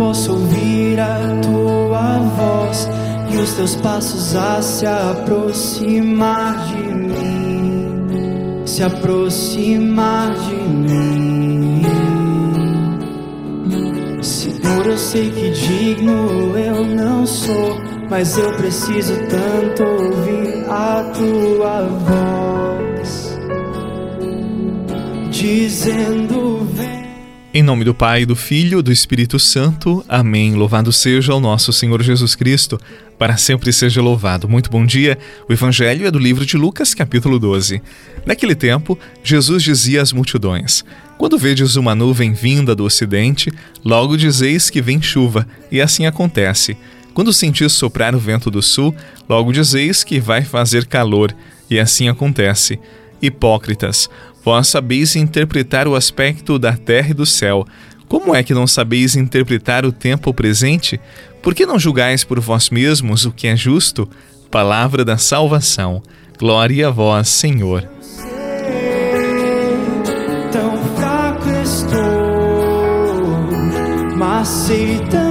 posso ouvir a tua voz e os teus passos a se aproximar de mim, se aproximar de mim. Senhor, eu sei que digno eu não sou, mas eu preciso tanto ouvir a tua voz, dizendo. Em nome do Pai, do Filho e do Espírito Santo. Amém. Louvado seja o nosso Senhor Jesus Cristo. Para sempre seja louvado. Muito bom dia. O Evangelho é do livro de Lucas, capítulo 12. Naquele tempo, Jesus dizia às multidões: Quando vedes uma nuvem vinda do ocidente, logo dizeis que vem chuva, e assim acontece. Quando sentis soprar o vento do sul, logo dizeis que vai fazer calor, e assim acontece. Hipócritas, vós sabeis interpretar o aspecto da terra e do céu. Como é que não sabeis interpretar o tempo presente? Por que não julgais por vós mesmos o que é justo? Palavra da salvação. Glória a vós, Senhor. Tão fraco estou, mas sei também,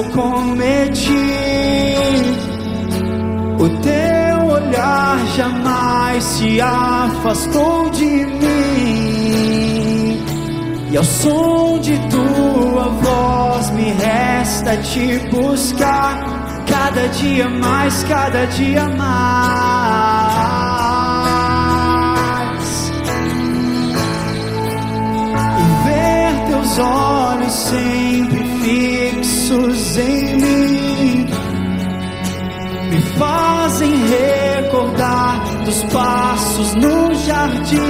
eu cometi, o teu olhar jamais se afastou de mim. E ao som de tua voz me resta te buscar cada dia mais, cada dia mais. Teus olhos sempre fixos em mim me fazem recordar dos passos no jardim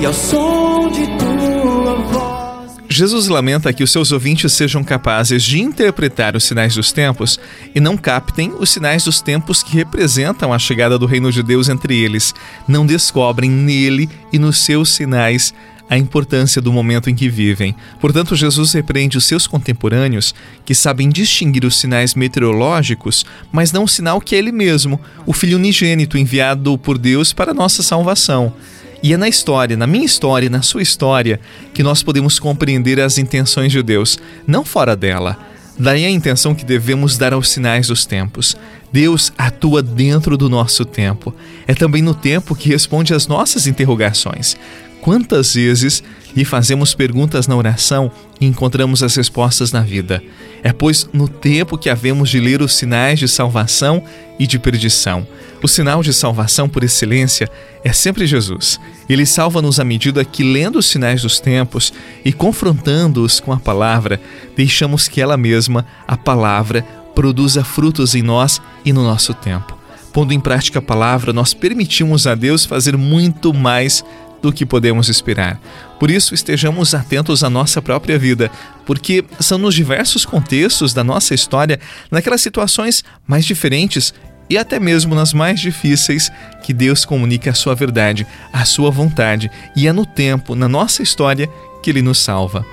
e ao som de tua voz. Jesus lamenta que os seus ouvintes sejam capazes de interpretar os sinais dos tempos e não captem os sinais dos tempos que representam a chegada do reino de Deus entre eles. Não descobrem nele e nos seus sinais a importância do momento em que vivem. Portanto, Jesus repreende os seus contemporâneos que sabem distinguir os sinais meteorológicos, mas não o sinal que é ele mesmo, o Filho unigênito enviado por Deus para nossa salvação. E é na história, na minha história, na sua história, que nós podemos compreender as intenções de Deus, não fora dela. Daí a intenção que devemos dar aos sinais dos tempos. Deus atua dentro do nosso tempo. É também no tempo que responde às nossas interrogações. Quantas vezes lhe fazemos perguntas na oração e encontramos as respostas na vida? É, pois, no tempo que havemos de ler os sinais de salvação e de perdição. O sinal de salvação por excelência é sempre Jesus. Ele salva-nos à medida que, lendo os sinais dos tempos e confrontando-os com a palavra, deixamos que ela mesma, a palavra, produza frutos em nós e no nosso tempo. Pondo em prática a palavra, nós permitimos a Deus fazer muito mais do que podemos esperar. Por isso, estejamos atentos à nossa própria vida, porque são nos diversos contextos da nossa história, naquelas situações mais diferentes e até mesmo nas mais difíceis, que Deus comunica a sua verdade, a sua vontade, e é no tempo, na nossa história, que Ele nos salva.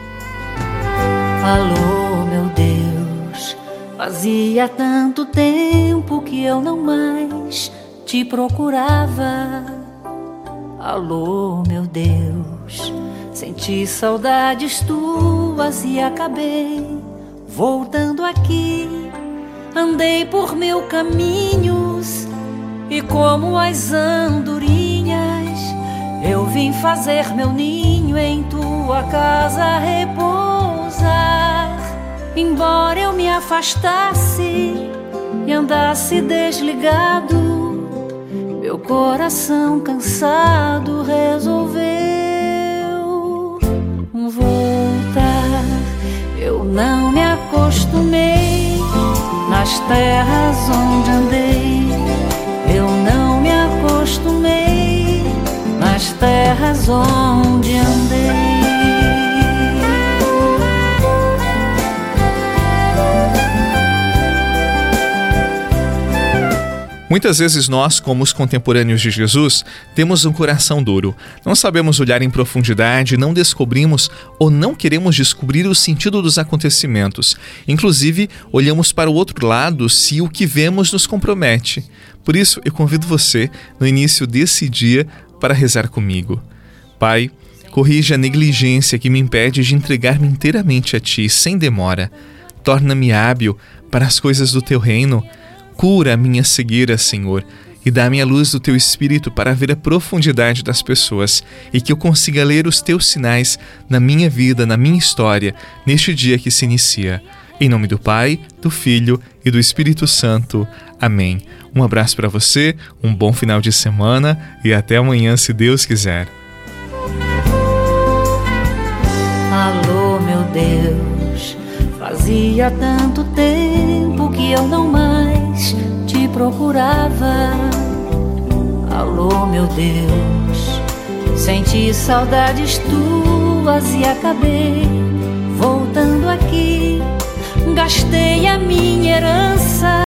Alô, meu Deus, fazia tanto tempo que eu não mais te procurava. Alô, meu Deus, senti saudades tuas e acabei voltando aqui. Andei por mil caminhos e, como as andorinhas, eu vim fazer meu ninho em tua casa repousar. Embora eu me afastasse e andasse desligado coração cansado resolveu voltar. Eu não me acostumei nas terras onde andei. Eu não me acostumei nas terras onde andei. Muitas vezes nós, como os contemporâneos de Jesus, temos um coração duro. Não sabemos olhar em profundidade, não descobrimos ou não queremos descobrir o sentido dos acontecimentos. Inclusive, olhamos para o outro lado se o que vemos nos compromete. Por isso, eu convido você, no início desse dia, para rezar comigo. Pai, corrija a negligência que me impede de entregar-me inteiramente a Ti, sem demora. Torna-me hábil para as coisas do Teu reino Cura a minha cegueira, Senhor, e dá-me a luz do teu espírito para ver a profundidade das pessoas e que eu consiga ler os teus sinais na minha vida, na minha história, neste dia que se inicia. Em nome do Pai, do Filho e do Espírito Santo. Amém. Um abraço para você, um bom final de semana e até amanhã, se Deus quiser. Alô, meu Deus, fazia tanto tempo que eu não te procurava. Alô, meu Deus, senti saudades tuas e acabei voltando aqui. Gastei a minha herança.